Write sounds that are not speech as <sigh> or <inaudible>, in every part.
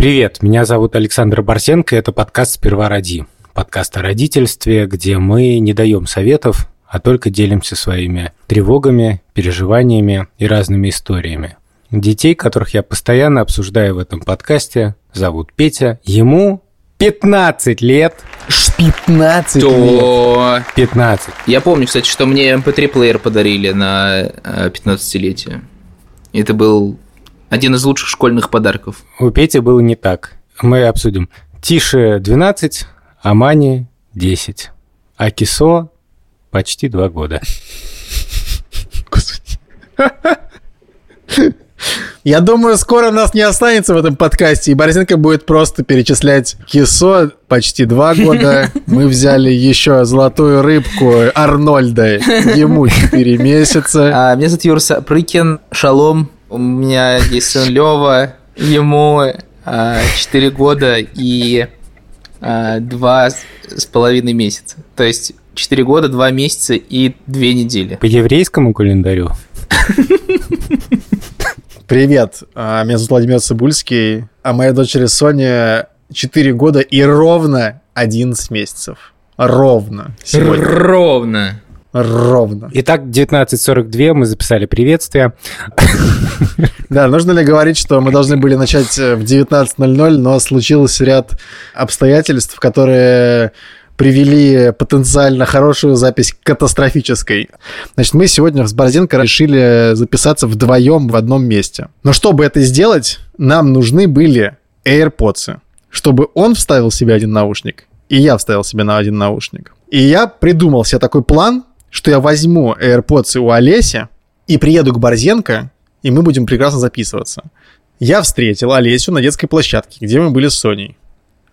Привет, меня зовут Александр Барсенко, это подкаст «Сперва роди». Подкаст о родительстве, где мы не даем советов, а только делимся своими тревогами, переживаниями и разными историями. Детей, которых я постоянно обсуждаю в этом подкасте, зовут Петя. Ему 15 лет. 15 То... лет. 15. Я помню, кстати, что мне MP3-плеер подарили на э, 15-летие. Это был один из лучших школьных подарков. У Пети было не так. Мы обсудим. Тише 12, а Мани 10. А Кисо почти 2 года. Я думаю, скоро нас не останется в этом подкасте, и Борзенко будет просто перечислять Кисо почти два года. Мы взяли еще золотую рыбку Арнольда, ему 4 месяца. А, меня зовут Юр Сапрыкин, шалом. У меня есть сын Лева, ему а, 4 года и а, 2 с половиной месяца. То есть 4 года, 2 месяца и 2 недели. По еврейскому календарю. Привет, а, меня зовут Владимир Цибульский, а моя дочери Соня 4 года и ровно 11 месяцев. Ровно. Сегодня. Ровно. Ровно. Итак, 19.42 мы записали приветствие. Да, нужно ли говорить, что мы должны были начать э, в 19.00, но случился ряд обстоятельств, которые привели потенциально хорошую запись к катастрофической. Значит, мы сегодня с Борзенко решили записаться вдвоем в одном месте. Но чтобы это сделать, нам нужны были AirPods, чтобы он вставил себе один наушник, и я вставил себе на один наушник. И я придумал себе такой план, что я возьму AirPods у Олеси и приеду к Борзенко, и мы будем прекрасно записываться. Я встретил Олесю на детской площадке, где мы были с Соней.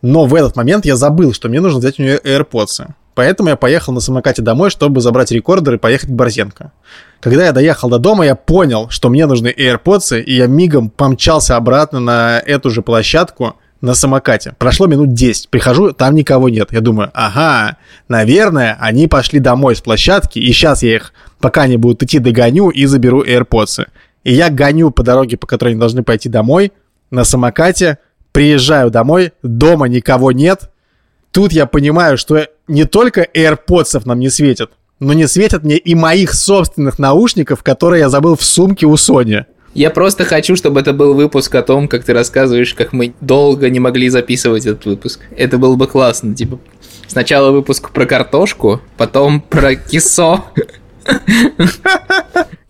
Но в этот момент я забыл, что мне нужно взять у нее AirPods. Поэтому я поехал на самокате домой, чтобы забрать рекордер и поехать к Борзенко. Когда я доехал до дома, я понял, что мне нужны AirPods, и я мигом помчался обратно на эту же площадку на самокате. Прошло минут 10. Прихожу, там никого нет. Я думаю, ага, наверное, они пошли домой с площадки, и сейчас я их, пока они будут идти, догоню и заберу AirPods. И я гоню по дороге, по которой они должны пойти домой, на самокате, приезжаю домой, дома никого нет. Тут я понимаю, что не только AirPods нам не светят, но не светят мне и моих собственных наушников, которые я забыл в сумке у Сони. Я просто хочу, чтобы это был выпуск о том, как ты рассказываешь, как мы долго не могли записывать этот выпуск. Это было бы классно. Типа, сначала выпуск про картошку, потом про кисо.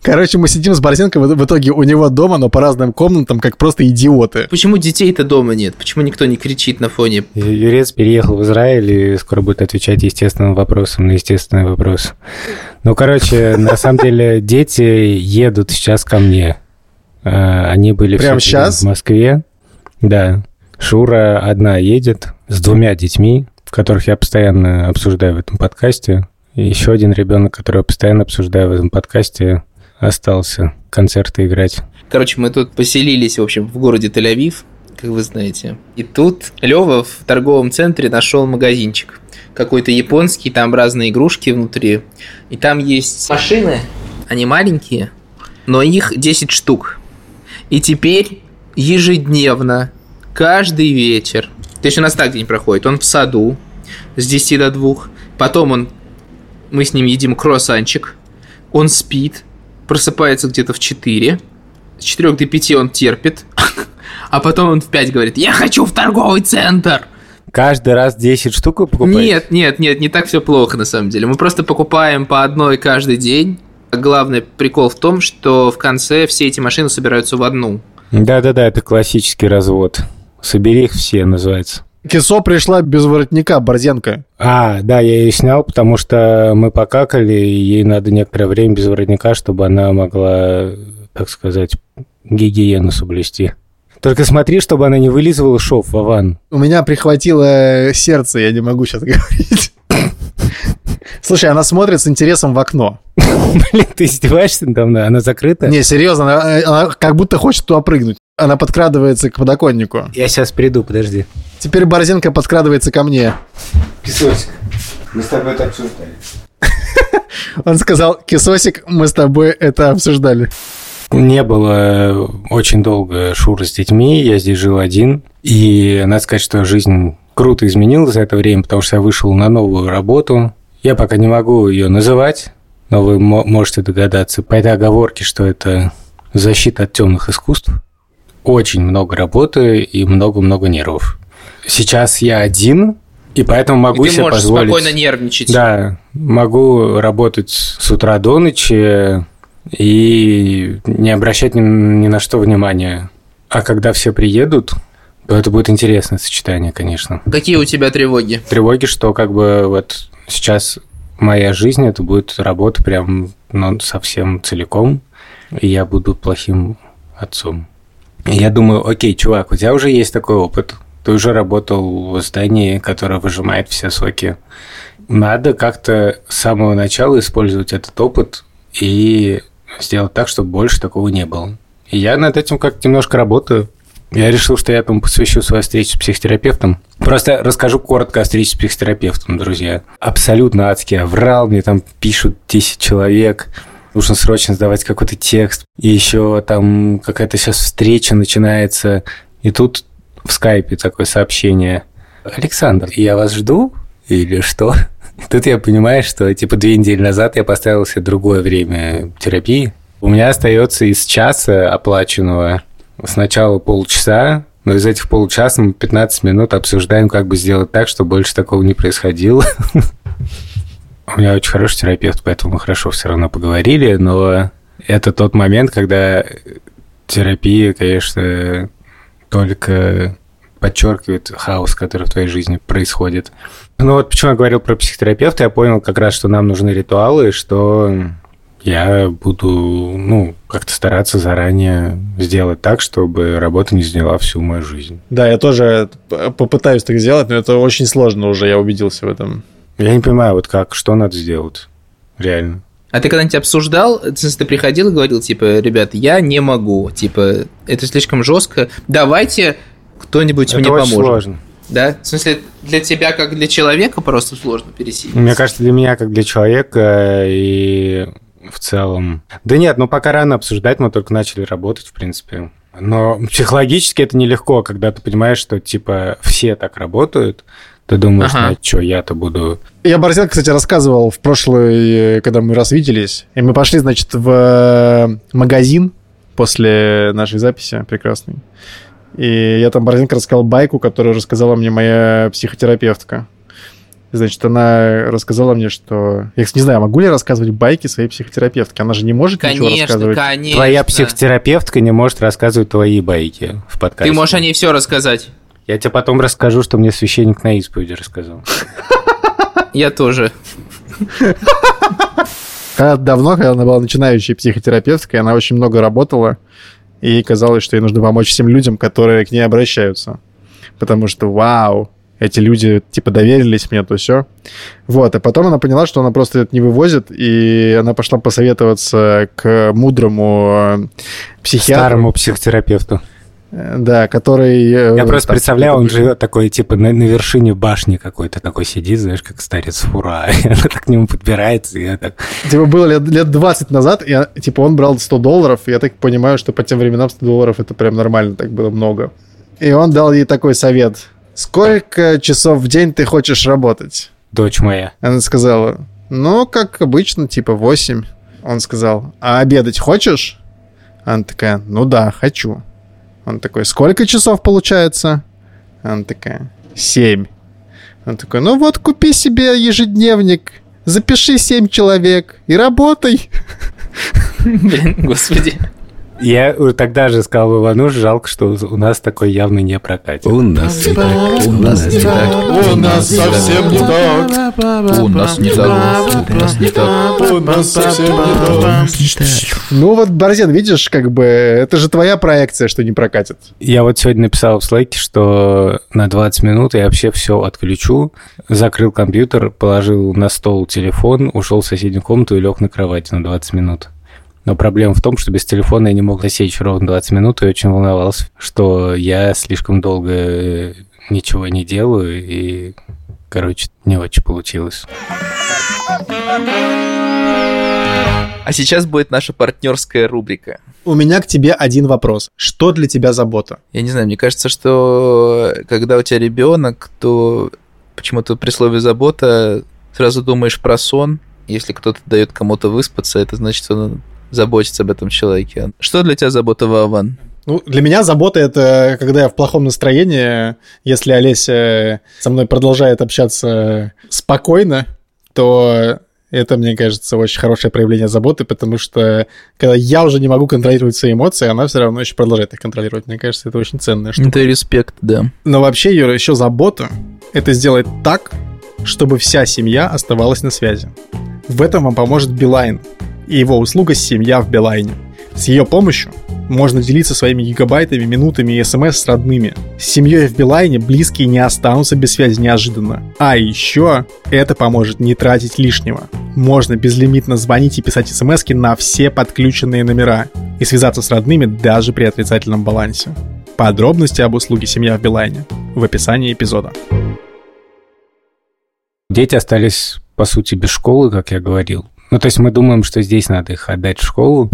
Короче, мы сидим с Борзенко в итоге у него дома, но по разным комнатам, как просто идиоты. Почему детей-то дома нет? Почему никто не кричит на фоне? Юрец переехал в Израиль и скоро будет отвечать естественным вопросом на естественный вопрос. Ну, короче, на самом деле дети едут сейчас ко мне. А, Они были Прямо сейчас? в Москве. Да. Шура одна едет с двумя детьми, в которых я постоянно обсуждаю в этом подкасте. И еще один ребенок, которого я постоянно обсуждаю в этом подкасте, остался концерты играть. Короче, мы тут поселились, в общем, в городе Тель-Авив, как вы знаете. И тут Лева в торговом центре нашел магазинчик. Какой-то японский, там разные игрушки внутри. И там есть машины, они маленькие, но их 10 штук. И теперь ежедневно, каждый вечер, то есть у нас так день проходит, он в саду с 10 до 2, потом он, мы с ним едим круассанчик, он спит, просыпается где-то в 4, с 4 до 5 он терпит, <laughs> а потом он в 5 говорит, я хочу в торговый центр. Каждый раз 10 штук вы покупаете? Нет, нет, нет, не так все плохо на самом деле. Мы просто покупаем по одной каждый день. Главный прикол в том, что в конце все эти машины собираются в одну. Да-да-да, это классический развод. Собери их все, называется. Кисо пришла без воротника, Борзенко. А, да, я ее снял, потому что мы покакали, и ей надо некоторое время без воротника, чтобы она могла, так сказать, гигиену соблюсти. Только смотри, чтобы она не вылизывала шов, Вован. У меня прихватило сердце, я не могу сейчас говорить. Слушай, она смотрит с интересом в окно. <laughs> Блин, ты издеваешься надо мной? Она закрыта? Не, серьезно, она, она как будто хочет туда прыгнуть. Она подкрадывается к подоконнику. Я сейчас приду, подожди. Теперь Борзенко подкрадывается ко мне. Песочек, мы с тобой это обсуждали. <laughs> Он сказал, кисосик, мы с тобой это обсуждали. Не было очень долго Шура с детьми, я здесь жил один. И надо сказать, что жизнь круто изменилась за это время, потому что я вышел на новую работу. Я пока не могу ее называть, но вы можете догадаться по этой оговорке, что это защита от темных искусств. Очень много работы и много-много нервов. Сейчас я один, и поэтому могу и ты себе можешь позволить... спокойно нервничать. Да, могу работать с утра до ночи и не обращать ни, ни на что внимания. А когда все приедут, то это будет интересное сочетание, конечно. Какие у тебя тревоги? Тревоги, что как бы вот сейчас моя жизнь, это будет работа прям ну, совсем целиком, и я буду плохим отцом. И я думаю, окей, чувак, у тебя уже есть такой опыт, ты уже работал в здании, которое выжимает все соки. Надо как-то с самого начала использовать этот опыт и сделать так, чтобы больше такого не было. И я над этим как немножко работаю. Я решил, что я этому посвящу свою встречу с психотерапевтом. Просто расскажу коротко о встрече с психотерапевтом, друзья. Абсолютно адский врал, мне там пишут 10 человек, нужно срочно сдавать какой-то текст, и еще там какая-то сейчас встреча начинается, и тут в скайпе такое сообщение. Александр, я вас жду или что? <laughs> Тут я понимаю, что типа две недели назад я поставил себе другое время терапии. У меня остается из часа оплаченного сначала полчаса, но из этих полчаса мы 15 минут обсуждаем, как бы сделать так, чтобы больше такого не происходило. <laughs> У меня очень хороший терапевт, поэтому мы хорошо все равно поговорили, но это тот момент, когда терапия, конечно, только подчеркивает хаос, который в твоей жизни происходит. Ну вот почему я говорил про психотерапевта, я понял как раз, что нам нужны ритуалы, что я буду, ну, как-то стараться заранее сделать так, чтобы работа не заняла всю мою жизнь. Да, я тоже попытаюсь так сделать, но это очень сложно уже, я убедился в этом. Я не понимаю, вот как, что надо сделать, реально. А ты когда-нибудь обсуждал, ты приходил и говорил, типа, ребят, я не могу, типа, это слишком жестко, давайте кто-нибудь это мне очень поможет. сложно. Да? В смысле, для тебя, как для человека, просто сложно пересилить? Мне кажется, для меня, как для человека, и в целом... Да нет, ну пока рано обсуждать, мы только начали работать, в принципе. Но психологически это нелегко, когда ты понимаешь, что, типа, все так работают, ты думаешь, ага. ну что, я-то буду... Я Борзенко, кстати, рассказывал в прошлый, когда мы раз виделись. И мы пошли, значит, в э, магазин после нашей записи прекрасной. И я там Борзенко рассказал байку, которую рассказала мне моя психотерапевтка. Значит, она рассказала мне, что... Я, не знаю, могу ли я рассказывать байки своей психотерапевтки? Она же не может конечно, ничего рассказывать. Конечно, Твоя психотерапевтка не может рассказывать твои байки в подкасте. Ты можешь о ней все рассказать. Я тебе потом расскажу, что мне священник на исповеди рассказал. <laughs> Я тоже. <laughs> Когда давно, когда она была начинающей психотерапевткой, она очень много работала, и казалось, что ей нужно помочь всем людям, которые к ней обращаются. Потому что, вау, эти люди, типа, доверились мне, то все. Вот, а потом она поняла, что она просто это не вывозит, и она пошла посоветоваться к мудрому э, психиатру. Старому психотерапевту. Да, который... Э, Я просто представляю, он живет такой, типа, на, на вершине башни какой-то такой сидит, знаешь, как старец фура, <laughs> и она так к нему подбирается, и я так... Типа, было лет, лет 20 назад, и, типа, он брал 100 долларов, и я так понимаю, что по тем временам 100 долларов это прям нормально, так было много. И он дал ей такой совет. Сколько часов в день ты хочешь работать? Дочь моя. Она сказала, ну, как обычно, типа 8. Он сказал, а обедать хочешь? Она такая, ну да, хочу. Он такой, сколько часов получается? Она такая, семь. Он такой, ну вот купи себе ежедневник, запиши семь человек и работай. Блин, господи. Я тогда же сказал Ивану, жалко, что у нас такой явно не прокатит. У нас не так, у нас не так, у нас совсем не так, у нас не так, у нас не так, у нас совсем не так. Ну вот, Борзен, видишь, как бы, это же твоя проекция, что не прокатит. Я вот сегодня написал в слайке, что на 20 минут я вообще все отключу, закрыл компьютер, положил на стол телефон, ушел в соседнюю комнату и лег на кровать на 20 минут. Но проблема в том, что без телефона я не мог засечь ровно 20 минут и очень волновался, что я слишком долго ничего не делаю и Короче, не очень получилось. А сейчас будет наша партнерская рубрика. У меня к тебе один вопрос. Что для тебя забота? Я не знаю, мне кажется, что когда у тебя ребенок, то почему-то при слове забота сразу думаешь про сон. Если кто-то дает кому-то выспаться, это значит, что он заботится об этом человеке. Что для тебя забота, Вован? Ну, для меня забота это когда я в плохом настроении, если Олеся со мной продолжает общаться спокойно, то это, мне кажется, очень хорошее проявление заботы, потому что когда я уже не могу контролировать свои эмоции, она все равно еще продолжает их контролировать. Мне кажется, это очень ценная штука. Это респект, да. Но вообще, Юра, еще забота — это сделать так, чтобы вся семья оставалась на связи. В этом вам поможет Билайн и его услуга «Семья в Билайне». С ее помощью можно делиться своими гигабайтами, минутами и смс с родными. С семьей в Билайне близкие не останутся без связи неожиданно. А еще это поможет не тратить лишнего. Можно безлимитно звонить и писать смс на все подключенные номера и связаться с родными даже при отрицательном балансе. Подробности об услуге «Семья в Билайне» в описании эпизода. Дети остались, по сути, без школы, как я говорил. Ну, то есть мы думаем, что здесь надо их отдать в школу,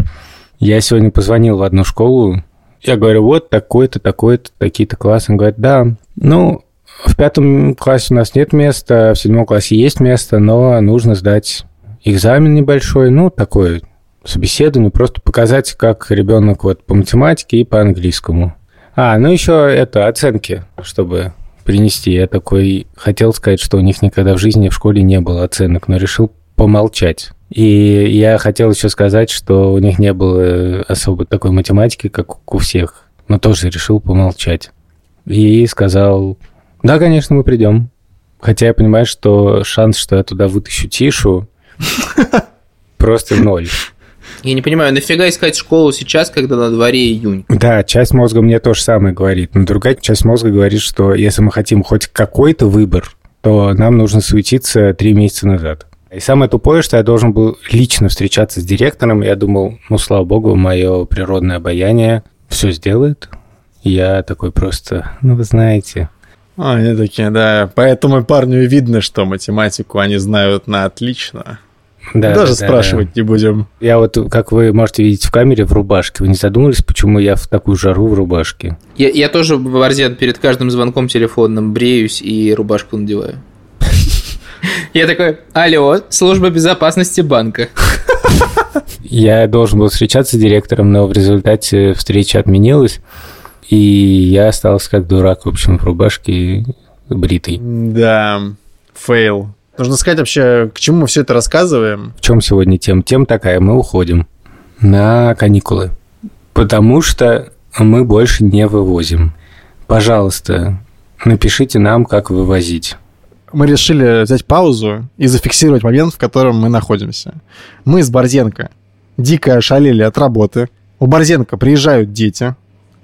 я сегодня позвонил в одну школу, я говорю, вот такой-то, такой-то, такие-то классы. Он говорит, да, ну, в пятом классе у нас нет места, в седьмом классе есть место, но нужно сдать экзамен небольшой, ну, такой собеседование, просто показать, как ребенок вот по математике и по английскому. А, ну еще это оценки, чтобы принести. Я такой хотел сказать, что у них никогда в жизни в школе не было оценок, но решил помолчать. И я хотел еще сказать, что у них не было особо такой математики, как у всех, но тоже решил помолчать. И сказал, да, конечно, мы придем. Хотя я понимаю, что шанс, что я туда вытащу Тишу, <laughs> просто ноль. Я не понимаю, нафига искать школу сейчас, когда на дворе июнь? Да, часть мозга мне то же самое говорит. Но другая часть мозга говорит, что если мы хотим хоть какой-то выбор, то нам нужно суетиться три месяца назад. И самое тупое, что я должен был лично встречаться с директором. Я думал, ну, слава богу, мое природное обаяние все сделает. Я такой просто, ну, вы знаете. А, они такие, да. Поэтому парню видно, что математику они знают на отлично. Да, Даже да, спрашивать да. не будем. Я вот, как вы можете видеть в камере, в рубашке. Вы не задумывались, почему я в такую жару в рубашке? Я, я тоже, Варзен, перед каждым звонком телефонным бреюсь и рубашку надеваю. Я такой, алло, служба безопасности банка. Я должен был встречаться с директором, но в результате встреча отменилась, и я остался как дурак, в общем, в рубашке бритый. Да, fail. Нужно сказать вообще, к чему мы все это рассказываем. В чем сегодня тема? Тема такая, мы уходим на каникулы, потому что мы больше не вывозим. Пожалуйста, напишите нам, как вывозить мы решили взять паузу и зафиксировать момент, в котором мы находимся. Мы с Борзенко дико ошалели от работы. У Борзенко приезжают дети.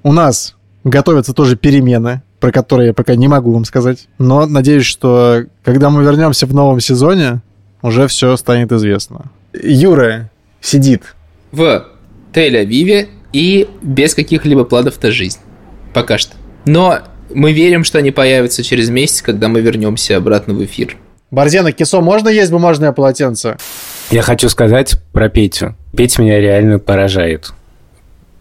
У нас готовятся тоже перемены, про которые я пока не могу вам сказать. Но надеюсь, что когда мы вернемся в новом сезоне, уже все станет известно. Юра сидит в Тель-Авиве и без каких-либо планов на жизнь. Пока что. Но мы верим, что они появятся через месяц, когда мы вернемся обратно в эфир. Борзена, кисо, можно есть бумажное полотенце? Я хочу сказать про Петю. Петя меня реально поражает.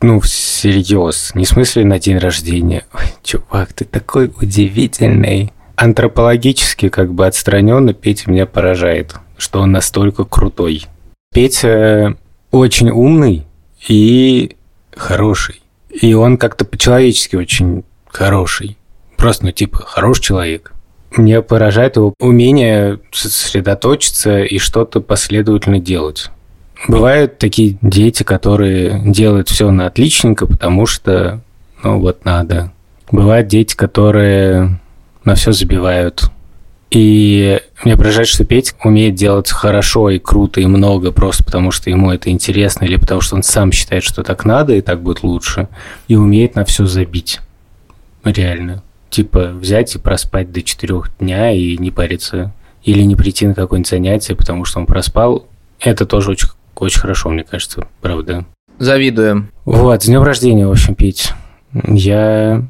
Ну, всерьез. Не в смысле на день рождения. Ой, чувак, ты такой удивительный. Антропологически, как бы отстраненно, Петя меня поражает, что он настолько крутой. Петя очень умный и хороший. И он как-то по-человечески очень хороший просто, ну, типа, хороший человек. Мне поражает его умение сосредоточиться и что-то последовательно делать. Бывают такие дети, которые делают все на отличненько, потому что, ну, вот надо. Бывают дети, которые на все забивают. И мне поражает, что Петя умеет делать хорошо и круто и много просто потому, что ему это интересно или потому, что он сам считает, что так надо и так будет лучше. И умеет на все забить. Реально типа взять и проспать до четырех дня и не париться. Или не прийти на какое-нибудь занятие, потому что он проспал. Это тоже очень, очень хорошо, мне кажется, правда. Завидуем. Вот, с днем рождения, в общем, Пить. Я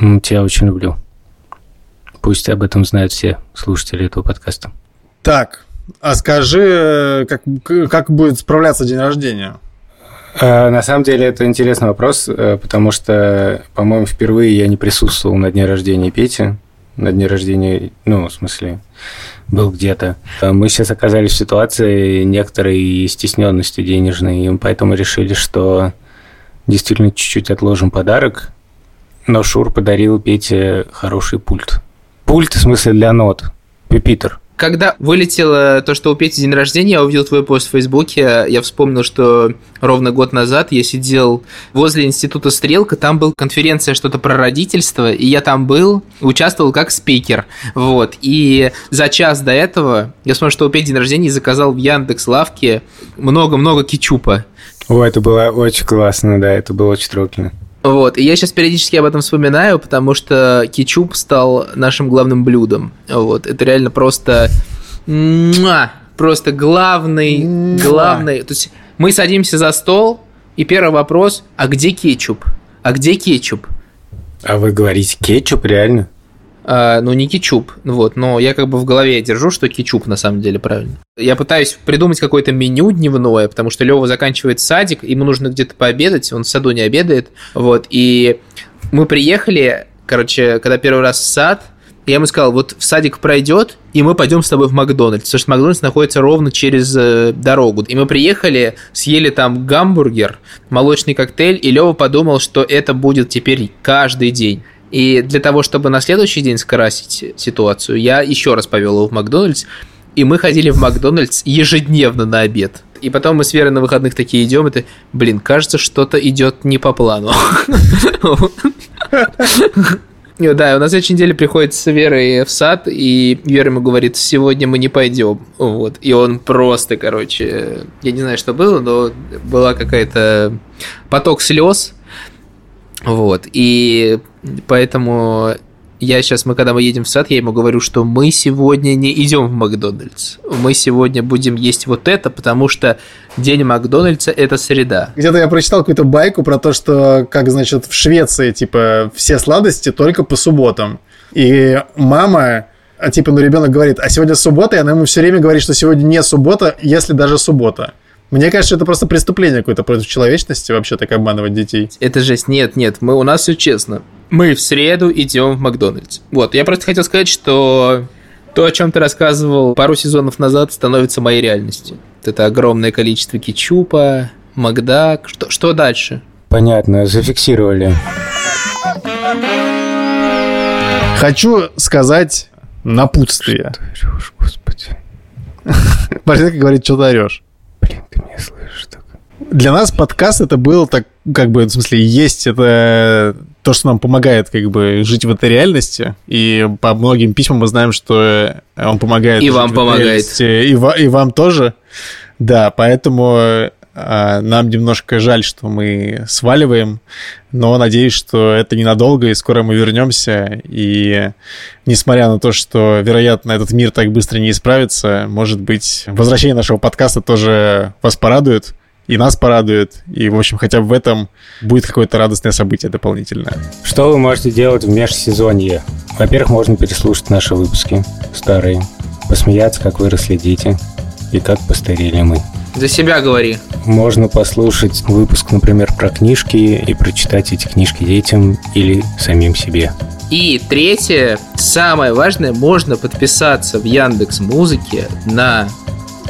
тебя очень люблю. Пусть об этом знают все слушатели этого подкаста. Так, а скажи, как, как будет справляться день рождения? Э, На самом деле это интересный вопрос, э, потому что, по-моему, впервые я не присутствовал на дне рождения Пети. На дне рождения, ну, в смысле, был где-то. Э, Мы сейчас оказались в ситуации некоторой стесненности денежной, и поэтому решили, что действительно чуть-чуть отложим подарок. Но Шур подарил Пете хороший пульт. Пульт, в смысле, для нот. Пюпитер. Когда вылетело то, что у Пети день рождения, я увидел твой пост в Фейсбуке, я вспомнил, что ровно год назад я сидел возле института Стрелка, там была конференция что-то про родительство, и я там был, участвовал как спикер, вот, и за час до этого я вспомнил, что у Пети день рождения заказал в Яндекс Лавке много-много кетчупа, О, это было очень классно, да, это было очень трогательно. Вот, и я сейчас периодически об этом вспоминаю, потому что кетчуп стал нашим главным блюдом. Вот, это реально просто... муа, Просто главный, Муа. главный... То есть мы садимся за стол, и первый вопрос, а где кетчуп? А где кетчуп? А вы говорите кетчуп, реально? А, ну, не кетчуп, вот, но я как бы в голове держу, что кетчуп на самом деле правильно. Я пытаюсь придумать какое-то меню дневное, потому что Лева заканчивает садик, ему нужно где-то пообедать, он в саду не обедает, вот, и мы приехали, короче, когда первый раз в сад, я ему сказал, вот в садик пройдет, и мы пойдем с тобой в Макдональдс, потому что Макдональдс находится ровно через э, дорогу. И мы приехали, съели там гамбургер, молочный коктейль, и Лева подумал, что это будет теперь каждый день. И для того, чтобы на следующий день скрасить ситуацию, я еще раз повел его в Макдональдс, и мы ходили в Макдональдс ежедневно на обед. И потом мы с Верой на выходных такие идем, и ты, блин, кажется, что-то идет не по плану. Ну <laughs> Да, у нас следующей неделе приходит с Верой в сад, и Вера ему говорит, сегодня мы не пойдем. Вот. И он просто, короче, я не знаю, что было, но была какая-то поток слез. Вот. И поэтому я сейчас, мы когда мы едем в сад, я ему говорю, что мы сегодня не идем в Макдональдс. Мы сегодня будем есть вот это, потому что день Макдональдса – это среда. Где-то я прочитал какую-то байку про то, что, как, значит, в Швеции, типа, все сладости только по субботам. И мама, а, типа, ну, ребенок говорит, а сегодня суббота, и она ему все время говорит, что сегодня не суббота, если даже суббота. Мне кажется, это просто преступление какое-то против человечности, вообще так обманывать детей. Это жесть. Нет, нет, мы, у нас все честно. Мы в среду идем в Макдональдс. Вот, я просто хотел сказать, что то, о чем ты рассказывал пару сезонов назад, становится моей реальностью. Вот Это огромное количество кетчупа, Макдак. Что, что дальше? Понятно, зафиксировали. Хочу сказать напутствие. Ты орешь, господи. Борзенко говорит, что ты орешь. Блин, ты меня слышишь так. Для нас подкаст это был так, как бы, в смысле, есть это то, что нам помогает, как бы, жить в этой реальности. И по многим письмам мы знаем, что он помогает. И жить вам в этой помогает. И, и вам тоже. Да, поэтому нам немножко жаль, что мы сваливаем, но надеюсь, что это ненадолго, и скоро мы вернемся. И несмотря на то, что, вероятно, этот мир так быстро не исправится, может быть, возвращение нашего подкаста тоже вас порадует, и нас порадует. И, в общем, хотя бы в этом будет какое-то радостное событие дополнительное. Что вы можете делать в межсезонье? Во-первых, можно переслушать наши выпуски старые, посмеяться, как выросли дети и как постарели мы. За себя говори. Можно послушать выпуск, например, про книжки и прочитать эти книжки детям или самим себе. И третье, самое важное, можно подписаться в Яндекс Музыке на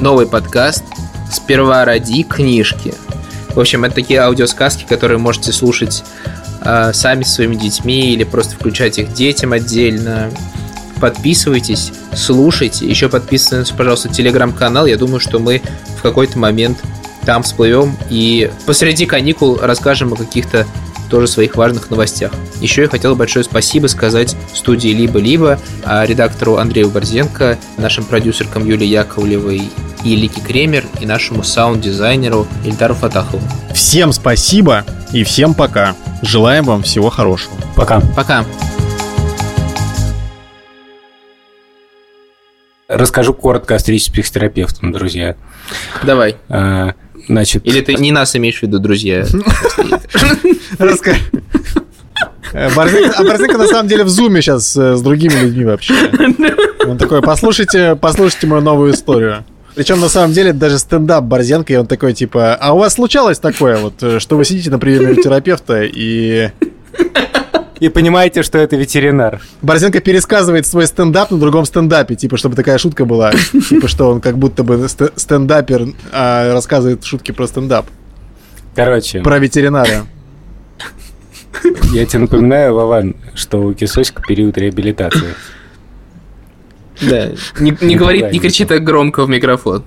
новый подкаст «Сперва ради книжки». В общем, это такие аудиосказки, которые можете слушать а, сами со своими детьми или просто включать их детям отдельно. Подписывайтесь, слушайте. Еще подписывайтесь, пожалуйста, телеграм-канал. Я думаю, что мы в какой-то момент там всплывем и посреди каникул расскажем о каких-то тоже своих важных новостях. Еще я хотел большое спасибо сказать студии «Либо-либо», а редактору Андрею Борзенко, нашим продюсеркам Юлии Яковлевой и Лики Кремер, и нашему саунд-дизайнеру Ильдару Фатахову. Всем спасибо и всем пока. Желаем вам всего хорошего. Пока. Пока! Расскажу коротко о встрече с психотерапевтом, друзья. Давай. А, Значит, Или ты не нас имеешь в виду, друзья? Раска- Э, Борзенко, а Борзенко на самом деле в зуме сейчас с другими людьми вообще. Он такой, послушайте, послушайте мою новую историю. Причем на самом деле даже стендап Борзенко, и он такой типа, а у вас случалось такое вот, э, что вы сидите на приеме у терапевта и И понимаете, что это ветеринар. Борзенко пересказывает свой стендап на другом стендапе, типа, чтобы такая шутка была, <laughs> типа, что он как будто бы ст- стендапер а, рассказывает шутки про стендап, Короче, про ветеринара. я тебе напоминаю, Вован, что у кисочка период реабилитации. Да. Не, не говорит, не кричи так громко в микрофон.